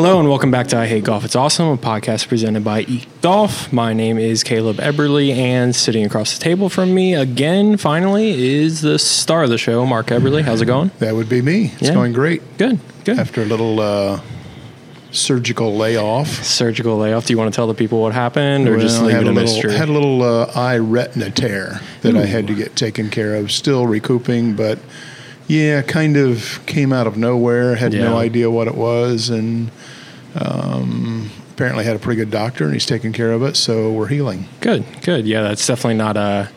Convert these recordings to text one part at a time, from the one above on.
Hello and welcome back to I Hate Golf. It's awesome, a podcast presented by Eat Golf. My name is Caleb Eberly, and sitting across the table from me again, finally, is the star of the show, Mark Eberly. How's it going? That would be me. It's Yeah. going great. Good, good. After a little uh, surgical layoff. Surgical layoff. Do you want to tell the people what happened, or just Well, leave had it a a little, mystery? Had a little uh, eye retina tear that I had to get taken care of. Still recouping, but yeah, kind of came out of nowhere. Had Yeah. no idea what it was, and um, apparently had a pretty good doctor, and he's taking care of it. So we're healing. Good, good. Yeah, that's definitely not a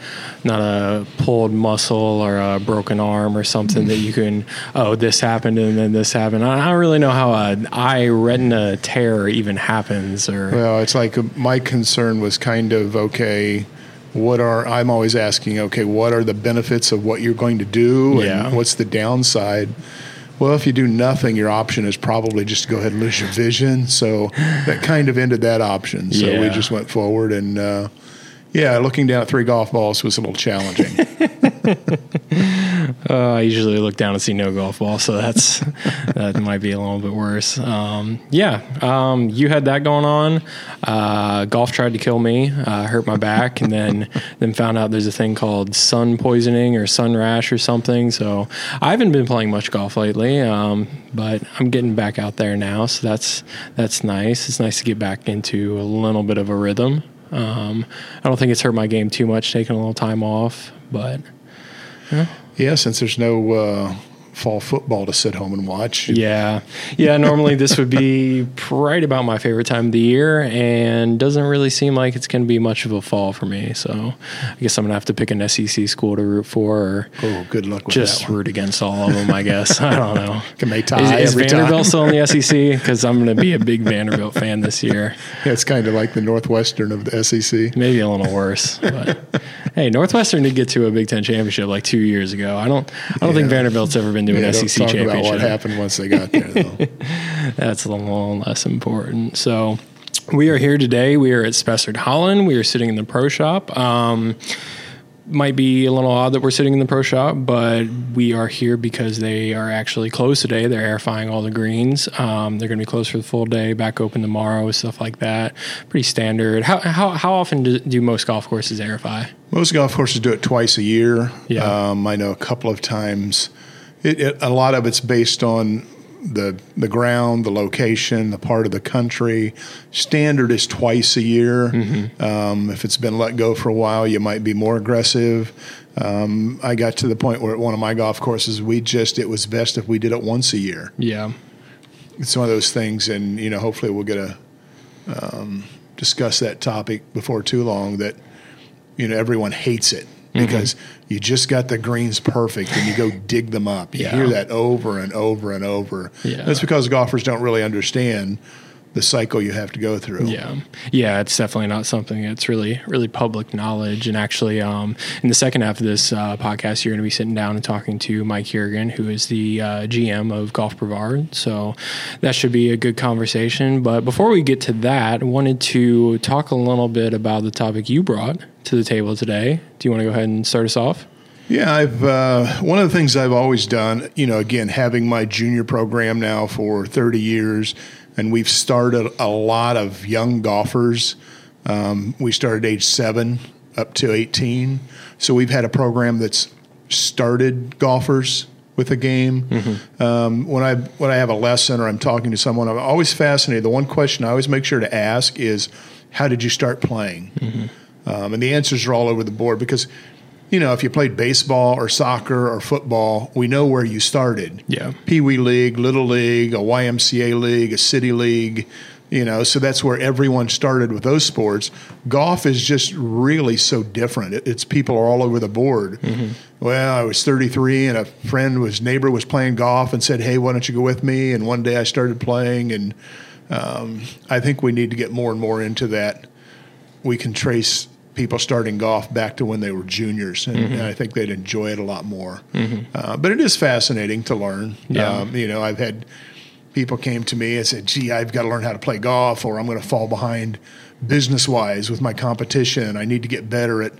not a pulled muscle or a broken arm or something that you can. Oh, this happened and then this happened. I don't really know how an eye retina tear even happens. Or Well, it's like uh, my concern was kind of okay. What are I'm always asking? Okay, what are the benefits of what you're going to do, and Yeah. what's the downside? Well, if you do nothing, your option is probably just to go ahead and lose your vision. So that kind of ended that option. So we just went forward, and uh, yeah, looking down at three golf balls was a little challenging. Uh, I usually look down and see no golf ball, so that's that might be a little bit worse. Um, yeah, um, you had that going on. Uh, golf tried to kill me, uh, hurt my back, and then then found out there's a thing called sun poisoning or sun rash or something. So I haven't been playing much golf lately, um, but I'm getting back out there now, so that's that's nice. It's nice to get back into a little bit of a rhythm. Um, I don't think it's hurt my game too much taking a little time off, but yeah, since there's no uh, fall football to sit home and watch. Yeah. Yeah. Normally, this would be right about my favorite time of the year and doesn't really seem like it's going to be much of a fall for me. So I guess I'm going to have to pick an SEC school to root for or Oh, good luck with just root against all of them, I guess. I don't know. Can they tie Is, is every time? Vanderbilt still in the SEC? Because I'm going to be a big Vanderbilt fan this year. Yeah, it's kind of like the Northwestern of the SEC. Maybe a little worse. But hey, Northwestern did get to a Big Ten championship like two years ago. I don't. I don't think Vanderbilt's ever been to Yeah, an SEC talk about what happened once they got there, though. That's a little less important. So we are here today. We are at Spessard Holland. We are sitting in the pro shop. Um, might be a little odd that we're sitting in the pro shop, but we are here because they are actually closed today. They're airifying all the greens. Um, they're going to be closed for the full day, back open tomorrow, stuff like that. Pretty standard. How, how, how often do, do most golf courses airify? Most golf courses do it twice a year. Yeah. Um, I know a couple of times. It, it, a lot of it's based on the the ground, the location, the part of the country. Standard is twice a year. Mm-hmm. Um, if it's been let go for a while, you might be more aggressive. Um, I got to the point where at one of my golf courses, we just it was best if we did it once a year. Yeah. It's one of those things, and you know, hopefully, we'll get a um, discuss that topic before too long. That you know, everyone hates it Mm-hmm. because you just got the greens perfect, and you go dig them up. You Yeah. hear that over and over and over. Yeah. That's because golfers don't really understand the cycle you have to go through. Yeah, yeah, it's definitely not something that's really, really public knowledge. And actually, um, in the second half of this uh, podcast, you're going to be sitting down and talking to Mike Hiergan, who is the uh, GM of Golf Brevard. So that should be a good conversation. But before we get to that, I wanted to talk a little bit about the topic you brought to the table today. Do you want to go ahead and start us off? Yeah, I've uh, one of the things I've always done. You know, again, having my junior program now for 30 years, and we've started a lot of young golfers. Um, we started age seven up to 18, so we've had a program that's started golfers with a game. Um, when I when I have a lesson or I'm talking to someone, I'm always fascinated. The one question I always make sure to ask is, "How did you start playing?" Um, and the answers are all over the board because, you know, if you played baseball or soccer or football, we know where you started. Yeah. Pee Wee League, Little League, a YMCA league, a city league, you know, so that's where everyone started with those sports. Golf is just really so different. It, it's people are all over the board. Well, I was 33 and a friend was neighbor was playing golf and said, "Hey, why don't you go with me?" And one day I started playing and um, I think we need to get more and more into that we can trace people starting golf back to when they were juniors, and, and I think they'd enjoy it a lot more. Uh, but it is fascinating to learn. Yeah. Um, you know, I've had people came to me and said, "Gee, I've got to learn how to play golf, or I'm going to fall behind business wise with my competition. I need to get better at."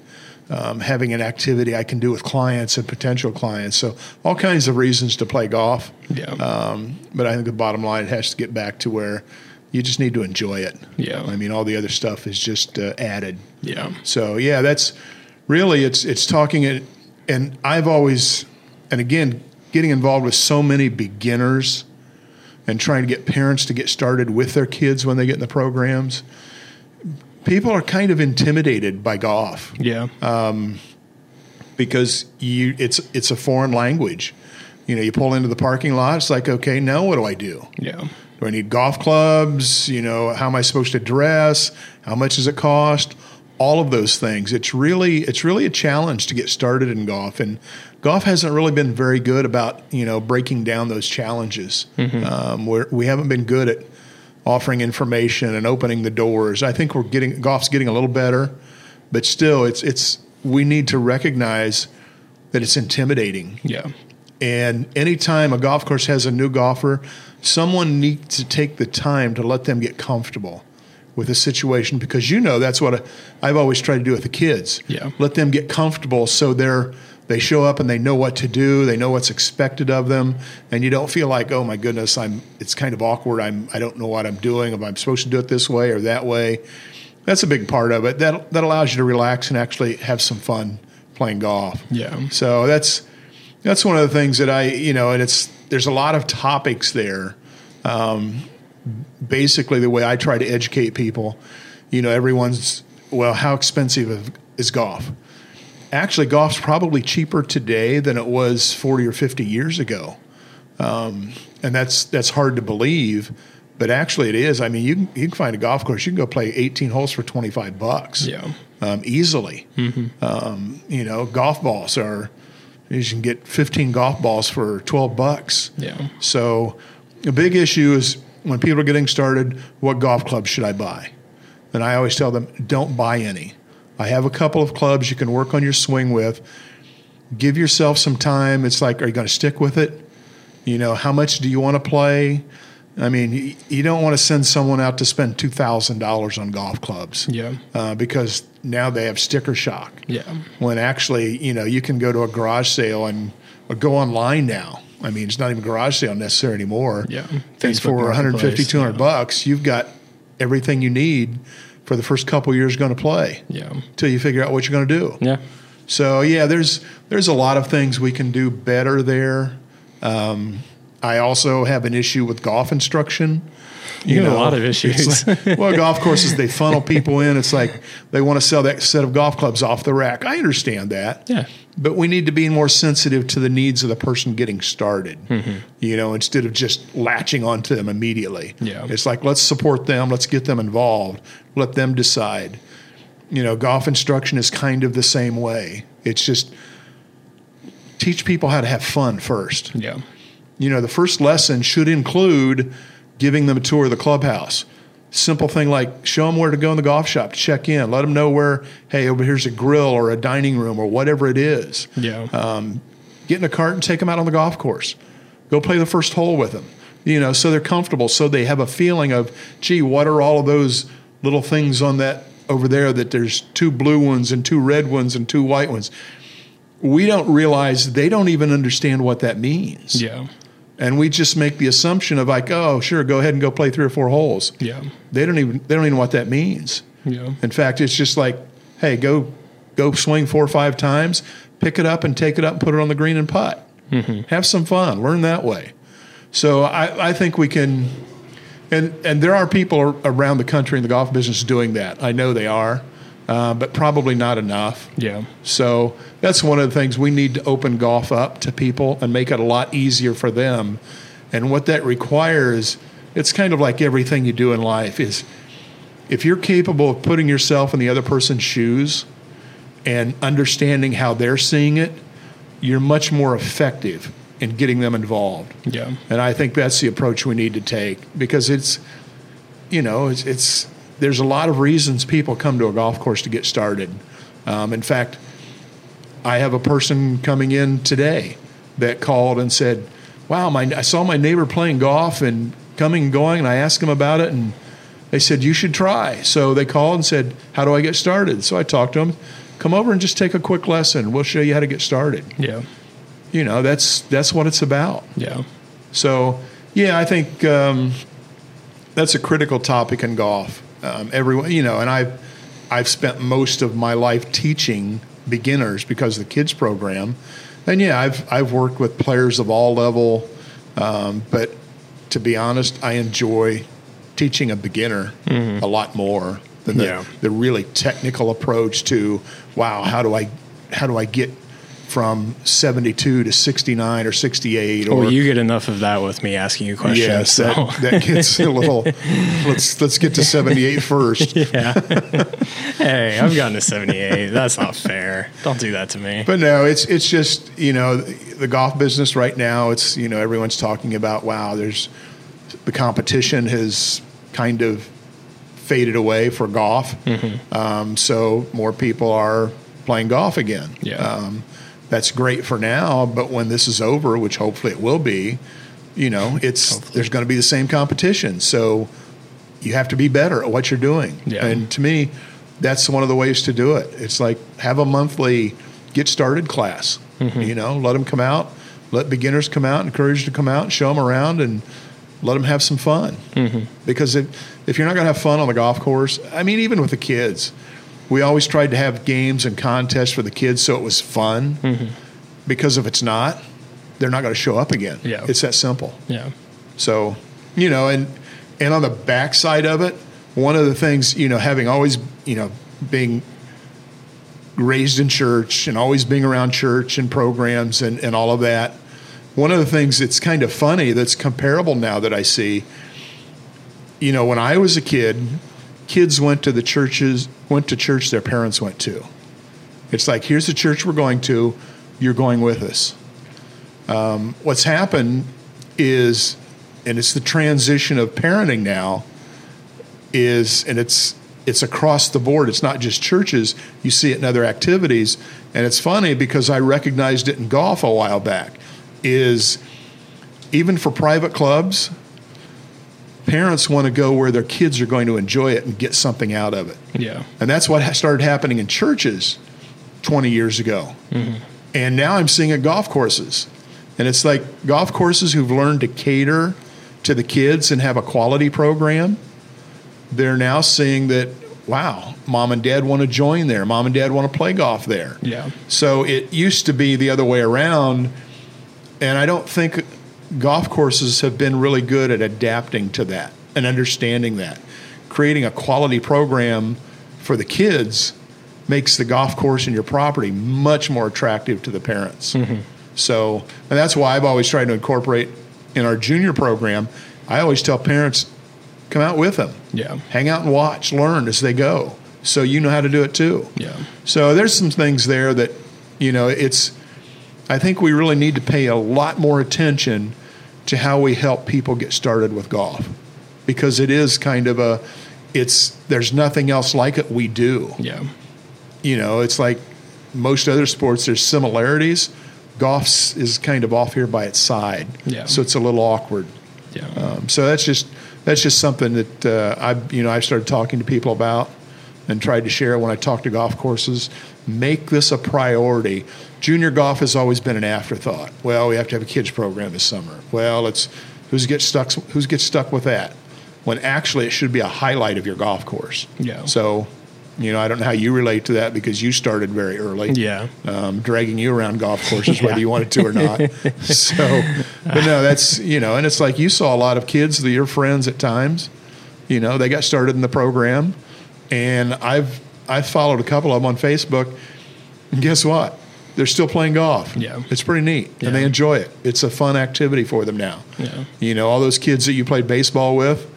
um, having an activity I can do with clients and potential clients. So all kinds of reasons to play golf. Yeah. Um, but I think the bottom line has to get back to where you just need to enjoy it. Yeah. I mean, all the other stuff is just uh, added. Yeah. So yeah, that's really it's it's talking it, and I've always, and again, getting involved with so many beginners, and trying to get parents to get started with their kids when they get in the programs. People are kind of intimidated by golf Yeah. Um, because you it's it's a foreign language. You know, you pull into the parking lot. It's like, okay, now what do I do? yeah. Do I need golf clubs? You know, how am I supposed to dress? How much does it cost? All of those things. It's really it's really a challenge to get started in golf, and golf hasn't really been very good about you know breaking down those challenges. Um, we're, we haven't been good at offering information and opening the doors. I think we're getting golf's getting a little better, but still, it's it's we need to recognize that it's intimidating. Yeah. And anytime a golf course has a new golfer, someone needs to take the time to let them get comfortable with a situation because you know that's what i have always tried to do with the kids. Yeah. Let them get comfortable so they're they show up and they know what to do, they know what's expected of them, and you don't feel like, "Oh my goodness, I'm it's kind of awkward. I'm I don't know what I'm doing. If I'm supposed to do it this way or that way." That's a big part of it. That that allows you to relax and actually have some fun playing golf. Yeah. So that's that's one of the things that I you know, and it's there's a lot of topics there. Um, basically, the way I try to educate people, you know, everyone's well, how expensive is golf? Actually, golf's probably cheaper today than it was 40 or 50 years ago, um, and that's that's hard to believe. But actually, it is. I mean, you can, you can find a golf course. You can go play 18 holes for 25 bucks Yeah. um, easily. Um, you know, golf balls are you can get 15 golf balls for 12 bucks. Yeah. So a big issue is when people are getting started, what golf clubs should I buy? And I always tell them, don't buy any. I have a couple of clubs you can work on your swing with. Give yourself some time. It's like, are you going to stick with it? You know, how much do you want to play? I mean, you- don't want to send someone out to spend two thousand dollars on golf clubs Yeah. uh, because now they have sticker shock. Yeah. When actually, you know, you can go to a garage sale and or go online now. I mean, it's not even garage sale necessary anymore. Yeah. Facebook for 150, 200 yeah. bucks, you've got everything you need for the first couple years going to play Yeah. until you figure out what you're going to do. Yeah. So yeah, there's there's a lot of things we can do better there. Um, I also have an issue with golf instruction. You have a lot of issues. like- well, golf courses they funnel people in. It's like they want to sell that set of golf clubs off the rack. I understand that. Yeah. But we need to be more sensitive to the needs of the person getting started. Mm-hmm. You know, instead of just latching onto them immediately. Yeah. It's like let's support them, let's get them involved, let them decide. You know, golf instruction is kind of the same way. It's just teach people how to have fun first. Yeah. You know, the first lesson should include giving them a tour of the clubhouse. Simple thing like show them where to go in the golf shop to check in. Let them know where, hey, over here's a grill or a dining room or whatever it is. Yeah. Um, get in a cart and take them out on the golf course. Go play the first hole with them. You know, so they're comfortable, so they have a feeling of, gee, what are all of those little things on that over there that there's two blue ones and two red ones and two white ones. We don't realize they don't even understand what that means. yeah. And we just make the assumption of like, oh, sure, go ahead and go play three or four holes. Yeah. They don't even they don't even know what that means. Yeah. In fact, it's just like, hey, go go swing four or five times, pick it up and take it up and put it on the green and putt. Mm-hmm. Have some fun. Learn that way. So I, I think we can, and and there are people around the country in the golf business doing that. I know they are, uh, but probably not enough. Yeah. So that's one of the things we need to open golf up to people and make it a lot easier for them. And what that requires, it's kind of like everything you do in life is if you're capable of putting yourself in the other person's shoes and understanding how they're seeing it, you're much more effective in getting them involved. Yeah. And I think that's the approach we need to take because it's, you know, it's, it's there's a lot of reasons people come to a golf course to get started. Um, in fact, I have a person coming in today that called and said, "Wow, my I saw my neighbor playing golf and coming and going, and I asked him about it, and they said you should try." So they called and said, "How do I get started?" So I talked to him. come over and just take a quick lesson. We'll show you how to get started. Yeah. You know, that's that's what it's about. Yeah. So, yeah, I think um, that's a critical topic in golf. Um, everyone, you know, and I've I've spent most of my life teaching beginners because of the kids program, and yeah, I've I've worked with players of all level, um, but to be honest, I enjoy teaching a beginner a lot more than the, Yeah. the really technical approach to wow, how do I how do I get from 72 to 69 or 68 or Well, you get enough of that with me asking you questions. Yes, so. that, that gets a little. Let's let's get to 78 first. yeah. hey, I've gotten to 78. That's not fair. Don't do that to me. But no, it's it's just you know the golf business right now. It's you know everyone's talking about wow. There's the competition has kind of faded away for golf. Mm-hmm. Um, so more people are playing golf again. Yeah. Um, that's great for now, but when this is over, which hopefully it will be, you know, it's there's going to be the same competition. So you have to be better at what you're doing. Yeah. And to me, that's one of the ways to do it. It's like have a monthly get started class. Mm-hmm. You know, let them come out, let beginners come out, encourage them to come out, show them around, and let them have some fun. Mm-hmm. Because if if you're not going to have fun on the golf course, I mean, even with the kids, we always tried to have games and contests for the kids so it was fun. Mm-hmm. Because if it's not, they're not going to show up again. Yeah. It's that simple. Yeah. So, you know, and and on the backside of it, one of the things, you know, having always, you know, being raised in church and always being around church and programs and, and all of that, one of the things that's kind of funny that's comparable now that I see, you know, when I was a kid, kids went to the churches, went to church their parents went to. It's like, here's the church we're going to, you're going with us. Um, what's happened is, and it's the transition of parenting now, is, and it's it's across the board. It's not just churches. You see it in other activities, and it's funny because I recognized it in golf a while back. Is even for private clubs, parents want to go where their kids are going to enjoy it and get something out of it. Yeah. And that's what started happening in churches 20 years ago. Mm-hmm. And now I'm seeing at golf courses. And it's like golf courses who've learned to cater to the kids and have a quality program. They're now seeing that, wow, mom and dad want to join there. Mom and dad want to play golf there. Yeah. So it used to be the other way around. And I don't think golf courses have been really good at adapting to that and understanding that. Creating a quality program for the kids makes the golf course and your property much more attractive to the parents. Mm-hmm. So, and that's why I've always tried to incorporate in our junior program. I always tell parents, come out with them, Yeah. hang out and watch, learn as they go, so you know how to do it too. Yeah. So there's some things there that, you know, it's. I think we really need to pay a lot more attention to how we help people get started with golf, because it is kind of a, it's there's nothing else like it we do. Yeah. You know, it's like most other sports. There's similarities. Golf's is kind of off here by its side, Yeah. so it's a little awkward. Yeah. Um, so that's just that's just something that uh, I you know I've started talking to people about and tried to share when I talk to golf courses. Make this a priority. Junior golf has always been an afterthought. Well, we have to have a kids program this summer. Well, it's who's gets stuck who's gets stuck with that when actually it should be a highlight of your golf course. Yeah. So, you know, I don't know how you relate to that because you started very early Yeah. um, dragging you around golf courses, Yeah. whether you wanted to or not. so, but no, that's you know, and it's like you saw a lot of kids that your friends at times. You know, they got started in the program, and I've I've followed a couple of them on Facebook, and guess what? They're still playing golf. Yeah. it's pretty neat, and they enjoy it. It's a fun activity for them now. Yeah. You know, all those kids that you played baseball with,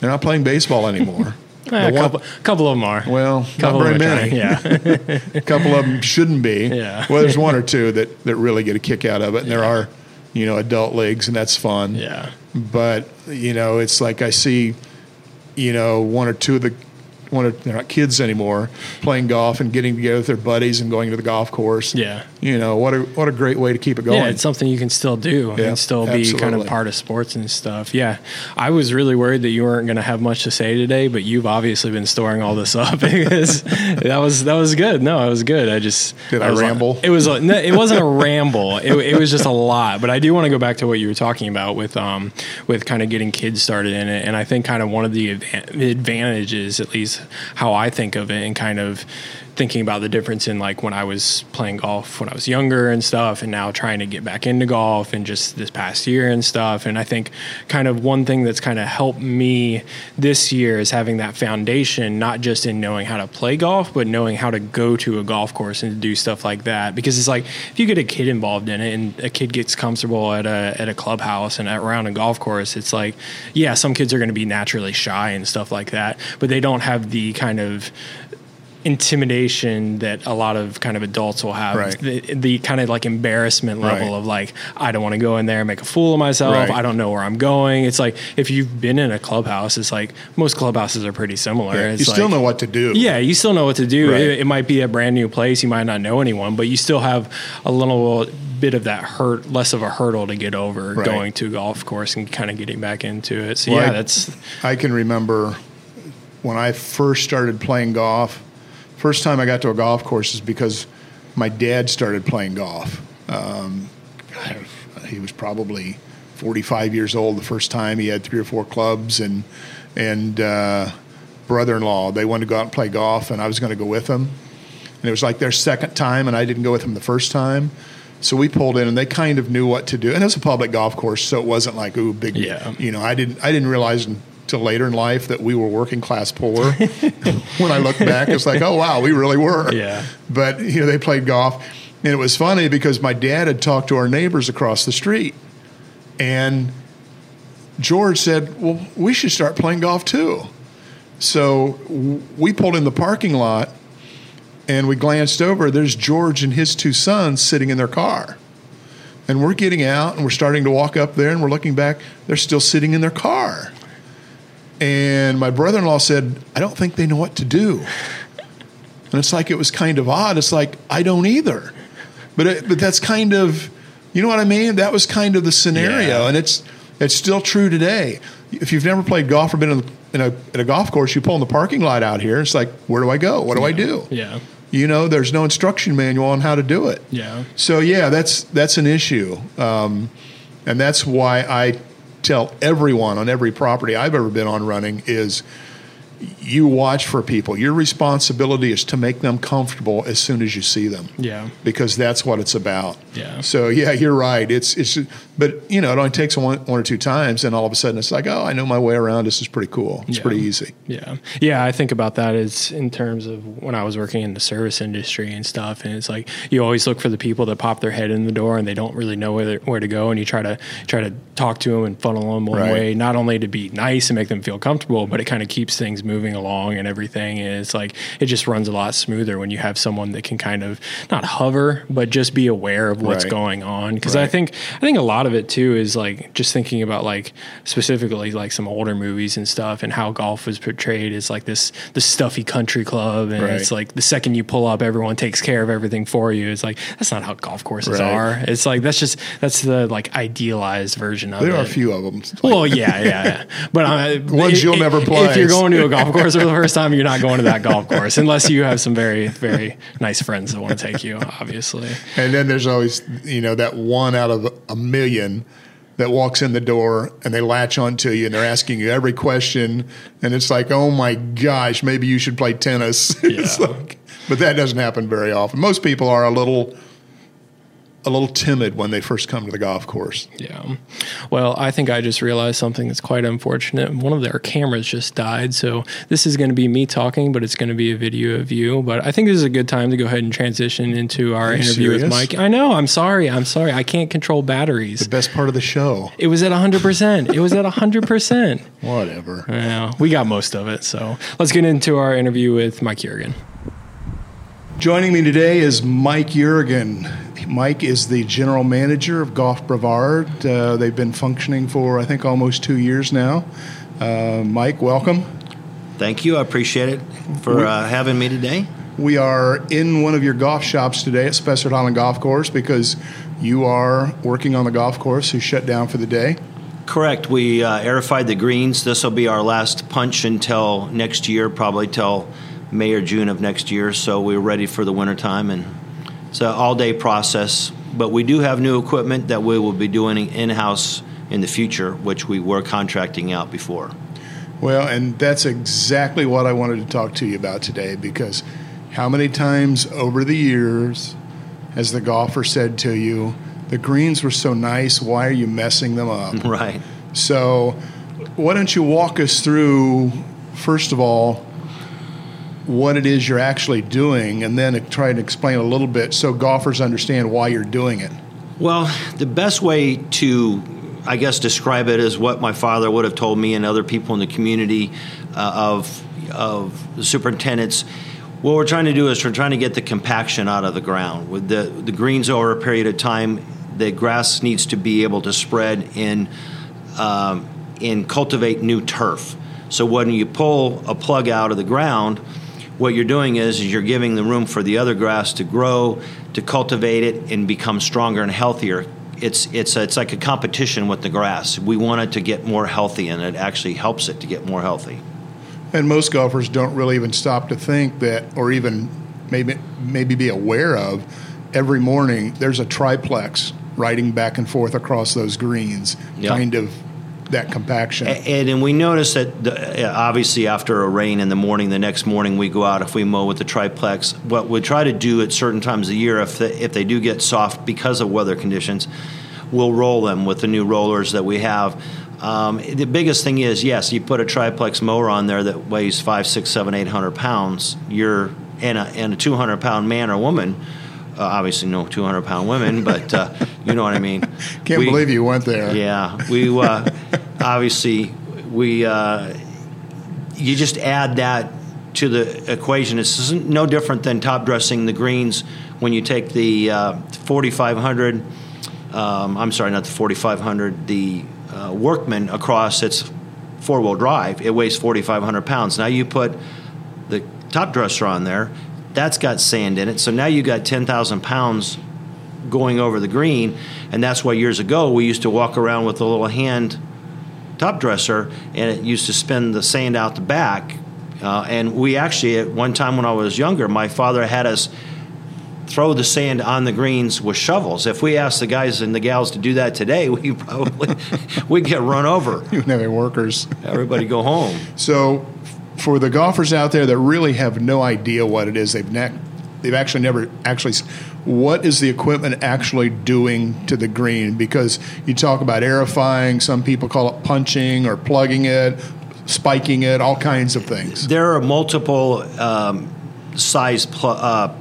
they're not playing baseball anymore. The a one- couple, couple of them are. well, not very of them are many. trying. Yeah. A couple of them shouldn't be. Yeah. Well, there's one or two that, that really get a kick out of it, and there are, you know, adult leagues, and that's fun. yeah. But you know, it's like I see, you know, one or two of the of they're not kids anymore, playing golf and getting together with their buddies and going to the golf course. Yeah. You know what a what a great way to keep it going. Yeah, it's something you can still do Yeah, and still be kind of part of sports and stuff. Yeah, I was really worried that you weren't going to have much to say today, but you've obviously been storing all this up because that was that was good. No, it was good. I just Did I like- ramble? it was a, no, it wasn't a ramble. It, it was just a lot. But I do want to go back to what you were talking about with um with kind of getting kids started in it, and I think kind of one of the adva- advantages, at least how I think of it, and kind of thinking about the difference in like when I was playing golf when I was younger and stuff, and now trying to get back into golf and just this past year and stuff. And I think kind of one thing that's kind of helped me this year is having that foundation, not just in knowing how to play golf, but knowing how to go to a golf course and do stuff like that. Because it's like if you get a kid involved in it and a kid gets comfortable at a at a clubhouse and around a golf course, it's like yeah, some kids are going to be naturally shy and stuff like that, but they don't have the kind of intimidation that a lot of kind of adults will have Right. the, the kind of like embarrassment level Right. of like i don't want to go in there and make a fool of myself Right. i don't know where i'm going it's like if you've been in a clubhouse it's like most clubhouses are pretty similar Yeah, you still like- know what to do. yeah, you still know what to do. It, it might be a brand new place. You might not know anyone, but you still have a little bit of that hurt, less of a hurdle to get over Right. going to a golf course and kind of getting back into it. So Well, yeah, I- that's I can remember when I first started playing golf. First time I got to a golf course is because my dad started playing golf. Um, he was probably 45 years old the first time. He had three or four clubs and and uh, brother-in-law. They wanted to go out and play golf, and I was going to go with them. And it was like their second time, and I didn't go with them the first time. So we pulled in, and they kind of knew what to do. And it was a public golf course, so it wasn't like ooh big. Yeah. You know, I didn't I didn't realize until later in life that we were working class poor. when I look back, it's like oh wow, we really were. Yeah. But you know, they played golf, and it was funny because my dad had talked to our neighbors across the street, and George said, "Well, we should start playing golf too." So we pulled in the parking lot and we glanced over. There's George and his two sons sitting in their car. And we're getting out and we're starting to walk up there and we're looking back. They're still sitting in their car. And my brother in law said, I don't think they know what to do. And it's like, it was kind of odd. It's like, I don't either. But, it, but that's kind of, you know what I mean? That was kind of the scenario. Yeah. And it's, it's still true today. If you've never played golf or been in, in, a, in a golf course, you pull in the parking lot out here. It's like, where do I go? What do I do? yeah, You know, there's no instruction manual on how to do it. yeah, So yeah, that's that's an issue, um, and that's why I tell everyone on every property I've ever been on running is you watch for people. Your responsibility is to make them comfortable as soon as you see them yeah, because that's what it's about. Yeah. So yeah, you're right. It's it's but you know it only takes one one or two times, and all of a sudden it's like oh I know my way around. This is pretty cool. It's Yeah. pretty easy. yeah, yeah. I think about that as in terms of when I was working in the service industry and stuff, and it's like you always look for the people that pop their head in the door and they don't really know where where to go, and you try to try to talk to them and funnel them one Right. way, not only to be nice and make them feel comfortable, but it kind of keeps things moving along and everything. And it's like it just runs a lot smoother when you have someone that can kind of not hover, but just be aware of what's Right. going on. Because I think I think a lot of it too is like just thinking about like specifically like some older movies and stuff and how golf was portrayed as like this this stuffy country club and Right. it's like the second you pull up everyone takes care of everything for you it's like that's not how golf courses Right. are it's like that's just that's the like idealized version of There it are a few of them. well, yeah, yeah, yeah. But uh, Ones you'll never play. If you're going to a golf course for the first time, you're not going to that golf course unless you have some very, very nice friends that want to take you. Obviously, And then there's always, you know, that one out of a million that walks in the door and they latch onto you and they're asking you every question. And it's like, oh my gosh, maybe you should play tennis. Yeah. like- but that doesn't happen very often. Most people are a little, a little timid when they first come to the golf course. yeah. Well, I think I just realized something that's quite unfortunate. One of their cameras just died, so this is going to be me talking, but it's going to be a video of you. But I think this is a good time to go ahead and transition into our interview with? Mike. I know. I'm sorry. I'm sorry. I can't control batteries. The best part of the show. It was at 100%. It was at 100%. Whatever. Yeah, we got most of it. So let's get into our interview with Mike Jurgen. Joining me today is Mike Jurgen. Mike is the general manager of Golf Brevard. Uh, they've been functioning for, I think, almost two years now. Uh, Mike, welcome. Thank you. I appreciate it for uh, having me today. We are in one of your golf shops today at Spessard Holland Golf Course because you are working on the golf course who shut down for the day. Correct. We uh, aerified the greens. This will be our last punch until next year, probably till May or June of next year. So we're ready for the wintertime, and it's an all-day process. But we do have new equipment that we will be doing in-house in the future, which we were contracting out before. Well, and that's exactly what I wanted to talk to you about today because how many times over the years has the golfer said to you, the greens were so nice, why are you messing them up? Right. So, why don't you walk us through, first of all, what it is you're actually doing, and then try and explain a little bit so golfers understand why you're doing it? Well, the best way to I guess describe it as what my father would have told me and other people in the community uh, of of the superintendents. What we're trying to do is we're trying to get the compaction out of the ground. With the the greens over a period of time, the grass needs to be able to spread in um, and cultivate new turf. So when you pull a plug out of the ground, what you're doing is, is you're giving the room for the other grass to grow, to cultivate it, and become stronger and healthier it's it's it's like a competition with the grass. We want it to get more healthy, and it actually helps it to get more healthy. And most golfers don't really even stop to think that, or even maybe maybe be aware of. Every morning, there's a triplex riding back and forth across those greens, yep. kind of that compaction. And, and we notice that the, obviously after a rain in the morning, the next morning we go out if we mow with the triplex. What we try to do at certain times of the year, if they, if they do get soft because of weather conditions, we'll roll them with the new rollers that we have. Um, the biggest thing is yes, you put a triplex mower on there that weighs five, six, seven, eight hundred pounds. You're and a, and a two hundred pound man or woman uh, obviously, no 200 pound women, but uh, you know what I mean. Can't we, believe you went there. Yeah, we uh, obviously we uh, you just add that to the equation. It's no different than top dressing the greens when you take the 4500. Uh, um, I'm sorry, not the 4500. The uh, Workman across its four wheel drive. It weighs 4,500 pounds. Now you put the top dresser on there that's got sand in it. So now you got 10,000 pounds going over the green. And that's why years ago we used to walk around with a little hand top dresser and it used to spin the sand out the back. Uh, and we actually, at one time when I was younger, my father had us throw the sand on the greens with shovels. If we asked the guys and the gals to do that today, we probably we'd get run over. You any workers. Everybody go home. So for the golfers out there that really have no idea what it is, they've ne- they've actually never actually what is the equipment actually doing to the green? Because you talk about aerifying some people call it punching or plugging it spiking it all kinds of things. There are multiple um, size pl- uh,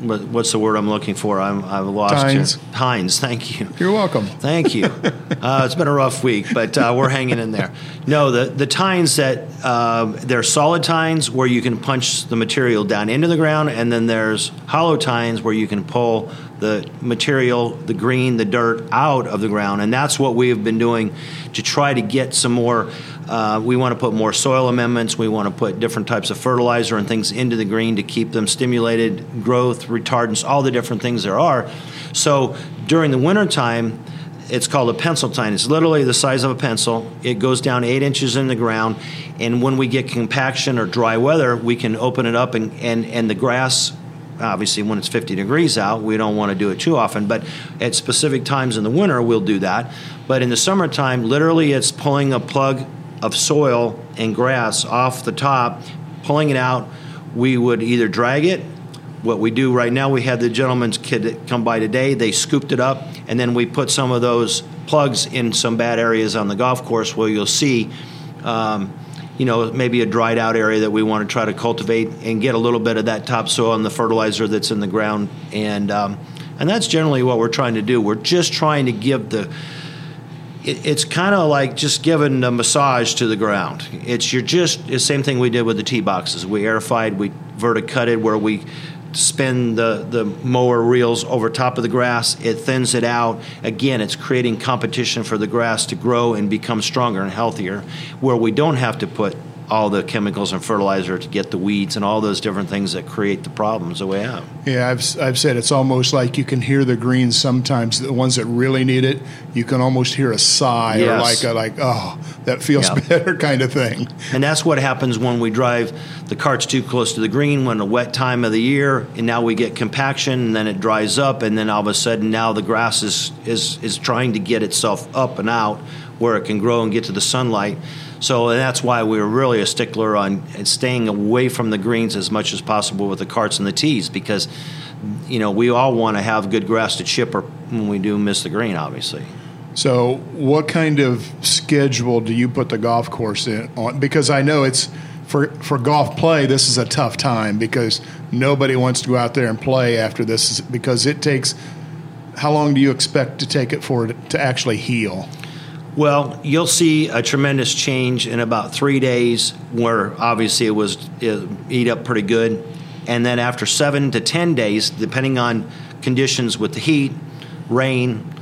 what, what's the word I'm looking for? I'm I've lost Tines. Here. Tines, thank you. You're welcome. Thank you. uh, it's been a rough week, but uh, we're hanging in there. No, the the tines that uh, they're solid tines where you can punch the material down into the ground, and then there's hollow tines where you can pull the material, the green, the dirt out of the ground, and that's what we have been doing to try to get some more uh, we want to put more soil amendments. We want to put different types of fertilizer and things into the green to keep them stimulated, growth, retardants, all the different things there are. So during the wintertime, it's called a pencil tine. It's literally the size of a pencil. It goes down eight inches in the ground, and when we get compaction or dry weather, we can open it up and, and, and the grass obviously when it's 50 degrees out we don't want to do it too often but at specific times in the winter we'll do that but in the summertime literally it's pulling a plug of soil and grass off the top, pulling it out. We would either drag it. What we do right now, we had the gentleman's kid come by today. They scooped it up, and then we put some of those plugs in some bad areas on the golf course where you'll see, um, you know, maybe a dried out area that we want to try to cultivate and get a little bit of that topsoil and the fertilizer that's in the ground. And um, and that's generally what we're trying to do. We're just trying to give the it, it's kind of like just giving a massage to the ground. It's you're just the same thing we did with the tee boxes. We aerified, we verticutted, where we spin the, the mower reels over top of the grass. It thins it out. Again, it's creating competition for the grass to grow and become stronger and healthier, where we don't have to put all the chemicals and fertilizer to get the weeds and all those different things that create the problems the way out. Yeah, I've, I've said it's almost like you can hear the greens sometimes, the ones that really need it, you can almost hear a sigh Yes. or like a, like, oh, that feels Yeah. better kind of thing. And that's what happens when we drive the carts too close to the green when a wet time of the year, and now we get compaction, and then it dries up, and then all of a sudden now the grass is is is trying to get itself up and out where it can grow and get to the sunlight. So that's why we're really a stickler on staying away from the greens as much as possible with the carts and the tees because you know we all want to have good grass to chip or when we do miss the green, obviously. So, what kind of schedule do you put the golf course in on? Because I know it's for for golf play. This is a tough time because nobody wants to go out there and play after this because it takes. How long do you expect to take it for it to actually heal? Well, you'll see a tremendous change in about three days, where obviously it was it eat up pretty good, and then after seven to ten days, depending on conditions with the heat, rain,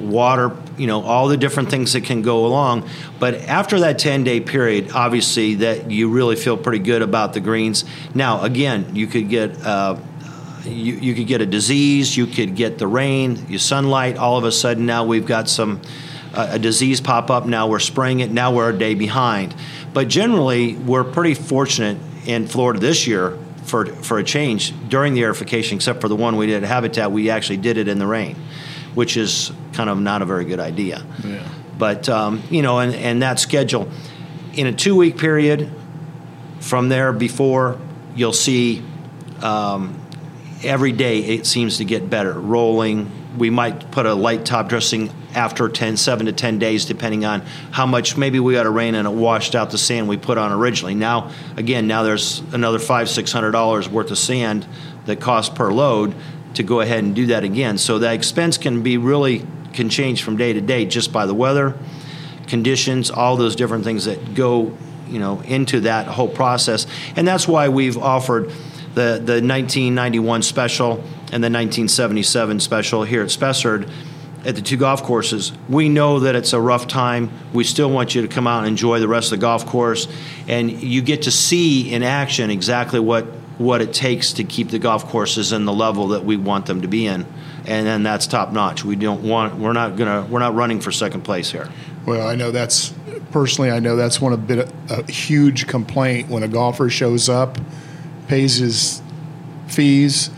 water, you know, all the different things that can go along. But after that ten day period, obviously that you really feel pretty good about the greens. Now, again, you could get. Uh, you, you could get a disease, you could get the rain, your sunlight. All of a sudden, now we've got some a disease pop up. Now we're spraying it. Now we're a day behind. But generally, we're pretty fortunate in Florida this year for for a change during the aerification, except for the one we did at Habitat. We actually did it in the rain, which is kind of not a very good idea. Yeah. But um, you know, and, and that schedule in a two week period from there before you'll see um, every day it seems to get better rolling we might put a light top dressing after 10 7 to 10 days depending on how much maybe we got a rain and it washed out the sand we put on originally now again now there's another five six hundred dollars worth of sand that costs per load to go ahead and do that again so that expense can be really can change from day to day just by the weather conditions, all those different things that go, you know, into that whole process. And that's why we've offered the the 1991 special and the 1977 special here at Spessard at the two golf courses. We know that it's a rough time. We still want you to come out and enjoy the rest of the golf course, and you get to see in action exactly what what it takes to keep the golf courses in the level that we want them to be in. And then that's top notch. We don't want. We're not gonna. We're not running for second place here. Well, I know that's personally. I know that's one of bit a huge complaint when a golfer shows up, pays his fees,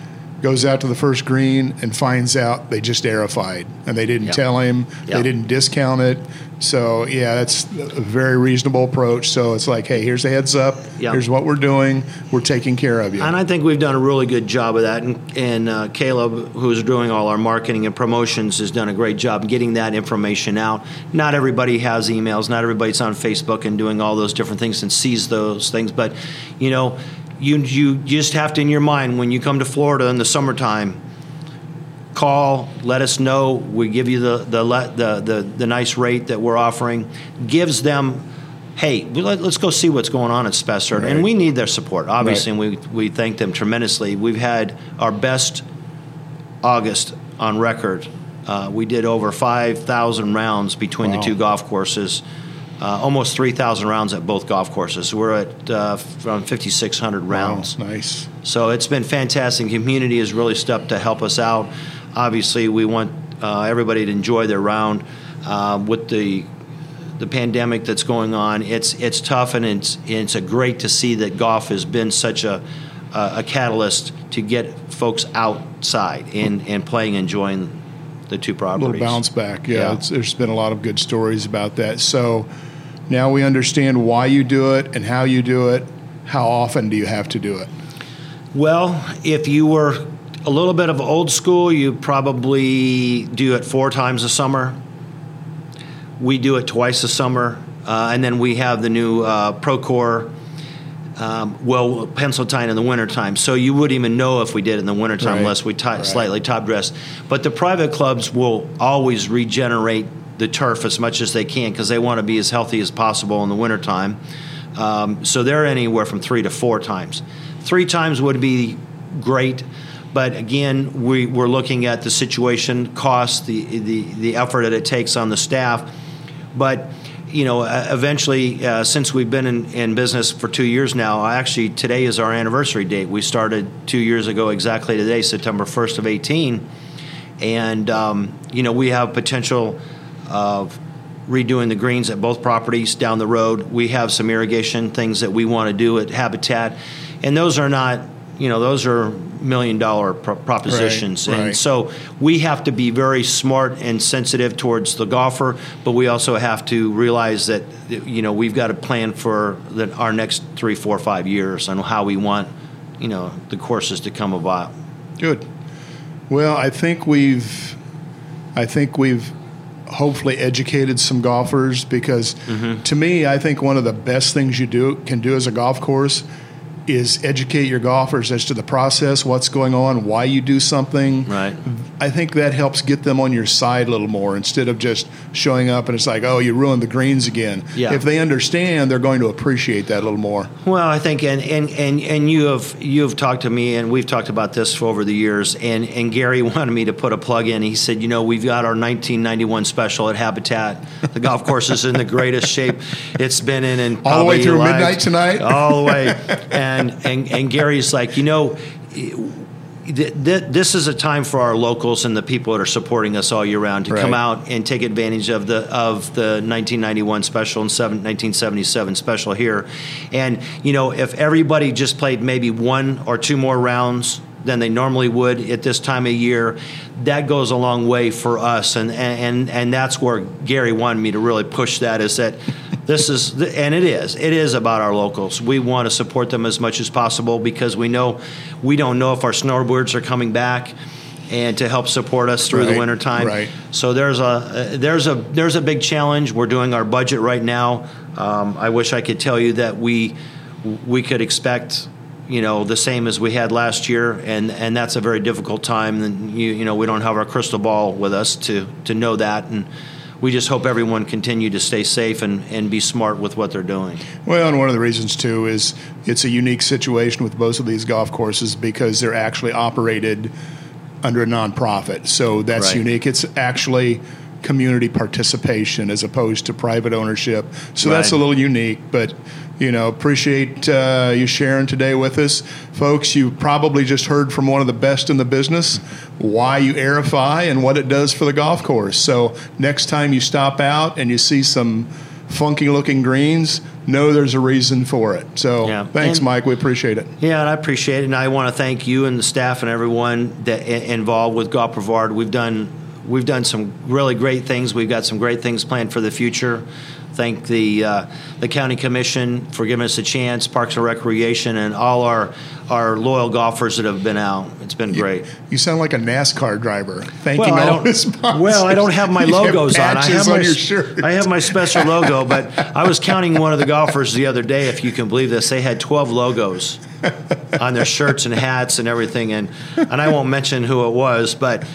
goes out to the first green, and finds out they just aerified and they didn't Yep. tell him, Yep. they didn't discount it. So yeah, that's a very reasonable approach. So it's like, hey, here's a heads up. Yep. Here's what we're doing. We're taking care of you. And I think we've done a really good job of that. And, and uh, Caleb, who's doing all our marketing and promotions, has done a great job getting that information out. Not everybody has emails. Not everybody's on Facebook and doing all those different things and sees those things. But you know, you you just have to in your mind when you come to Florida in the summertime. Call, let us know. We give you the the the the, the nice rate that we're offering. Gives them hey, let, us go see what's going on at Spessard. Right. And we need their support, obviously, Right. and we, we thank them tremendously. We've had our best August on record. Uh, we did over 5,000 rounds between Wow. the two golf courses, uh, almost 3,000 rounds at both golf courses. We're at uh, around 5,600 rounds. Wow, nice. So it's been fantastic. Community has really stepped to help us out. Obviously, we want uh, everybody to enjoy their round. Uh, with the the pandemic that's going on, it's it's tough, and it's it's a great to see that golf has been such a a, a catalyst to get folks outside and, and playing, and enjoying the two A properties. little bounce back. Yeah, Yeah. It's, there's been a lot of good stories about that. So now we understand why you do it and how you do it. How often do you have to do it? Well, if you were a little bit of old school, you probably do it four times a summer. We do it twice a summer, uh, and then we have the new uh, Procore. Um, well, pencil tine in the wintertime. So you wouldn't even know if we did it in the wintertime Right. unless we ti Right. slightly top dressed. But the private clubs will always regenerate the turf as much as they can because they want to be as healthy as possible in the wintertime. Um, so they're anywhere from three to four times. Three times would be great, but again, we, we're looking at the situation, cost, the, the, the effort that it takes on the staff. But you know, uh, eventually, uh, since we've been in, in business for two years now, actually today is our anniversary date. We started two years ago exactly today, September 1st of 18. And, um, you know, we have potential of redoing the greens at both properties down the road. We have some irrigation things that we want to do at Habitat. And those are not, you know, those are million dollar pro- propositions. Right, and right. so we have to be very smart and sensitive towards the golfer, but we also have to realize that, you know, we've got to plan for the, our next three, four, five years on how we want, you know, the courses to come about. Good. Well, I think we've, I think we've hopefully educated some golfers because Mm-hmm. to me, I think one of the best things you do can do as a golf course is educate your golfers as to the process, what's going on, why you do something. Right. I think that helps get them on your side a little more instead of just showing up and it's like, oh, you ruined the greens again. Yeah. If they understand, they're going to appreciate that a little more. Well, I think, and, and, and, and you have you have talked to me, and we've talked about this for over the years. And, and Gary wanted me to put a plug in. He said, you know, we've got our 1991 special at Habitat. The golf course is in the greatest shape it's been in, in All the way through lives- midnight tonight? All the way. And and and Gary's like, you know. th- th- This is a time for our locals and the people that are supporting us all year round to come out and take advantage of the of the 1991 special and seven, 1977 special here. And you know, if everybody just played maybe one or two more rounds than they normally would at this time of year, that goes a long way for us. And and and that's where Gary wanted me to really push that is that this is and it is it is about our locals. We want to support them as much as possible because we know we don't know if our snowboards are coming back. And to help support us through Right, the winter time, right. so there's a there's a there's a big challenge. We're doing our budget right now. Um, I wish I could tell you that we we could expect you know the same as we had last year, and and that's a very difficult time. And you you know we don't have our crystal ball with us to to know that, and we just hope everyone continue to stay safe and and be smart with what they're doing. Well, and one of the reasons too is it's a unique situation with both of these golf courses because they're actually operated under a nonprofit. So that's Right. unique. It's actually community participation as opposed to private ownership. So that's a little unique, but you know, appreciate uh, you sharing today with us, folks. You probably just heard from one of the best in the business why you aerify and what it does for the golf course. So next time you stop out and you see some funky looking greens, know there's a reason for it. So Yeah. thanks, And- Mike. We appreciate it. Yeah, and I appreciate it, and I want to thank you and the staff and everyone that involved with Golf Brevard. We've done we've done some really great things. We've got some great things planned for the future. Thank the uh, the county commission for giving us a chance, Parks and Recreation, and all our our loyal golfers that have been out. It's been great. You sound like a NASCAR driver. Thanking Well, I all don't. sponsors. Well, I don't have my You have logos on. I have my your shirt. I have my special logo, but I was counting one of the golfers the other day. If you can believe this, they had twelve logos on their shirts and hats and everything, and and I won't mention who it was, but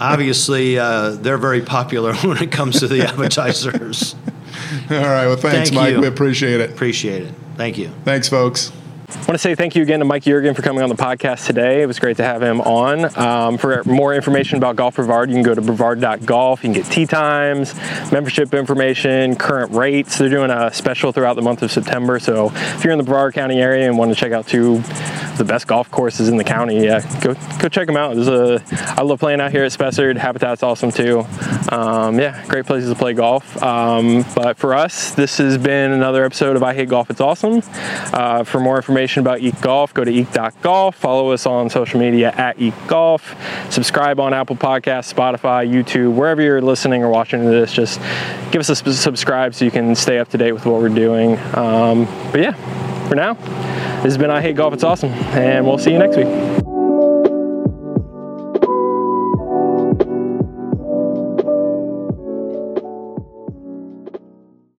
obviously uh, they're very popular when it comes to the advertisers. All right. Well, thanks, Thank Mike. you. We appreciate it. Appreciate it. Thank you. Thanks, folks. I want to say thank you again to Mike Jurgen for coming on the podcast today. It was great to have him on. Um, for more information about Golf Brevard, you can go to brevard.golf. You can get tee times, membership information, current rates. They're doing a special throughout the month of September. So if you're in the Brevard County area and want to check out two the best golf courses in the county, yeah, go go check them out. There's a I love playing out here at Spessard. Habitat's awesome too. Um, yeah, great places to play golf. Um, but for us, this has been another episode of I Hate Golf. It's awesome. Uh, for more information about Eek Golf, go to eek.golf. Follow us on social media at Eek Golf. Subscribe on Apple Podcasts, Spotify, YouTube, wherever you're listening or watching this. Just give us a subscribe so you can stay up to date with what we're doing. Um, but yeah, for now, this has been I Hate Golf. It's awesome, and we'll see you next week.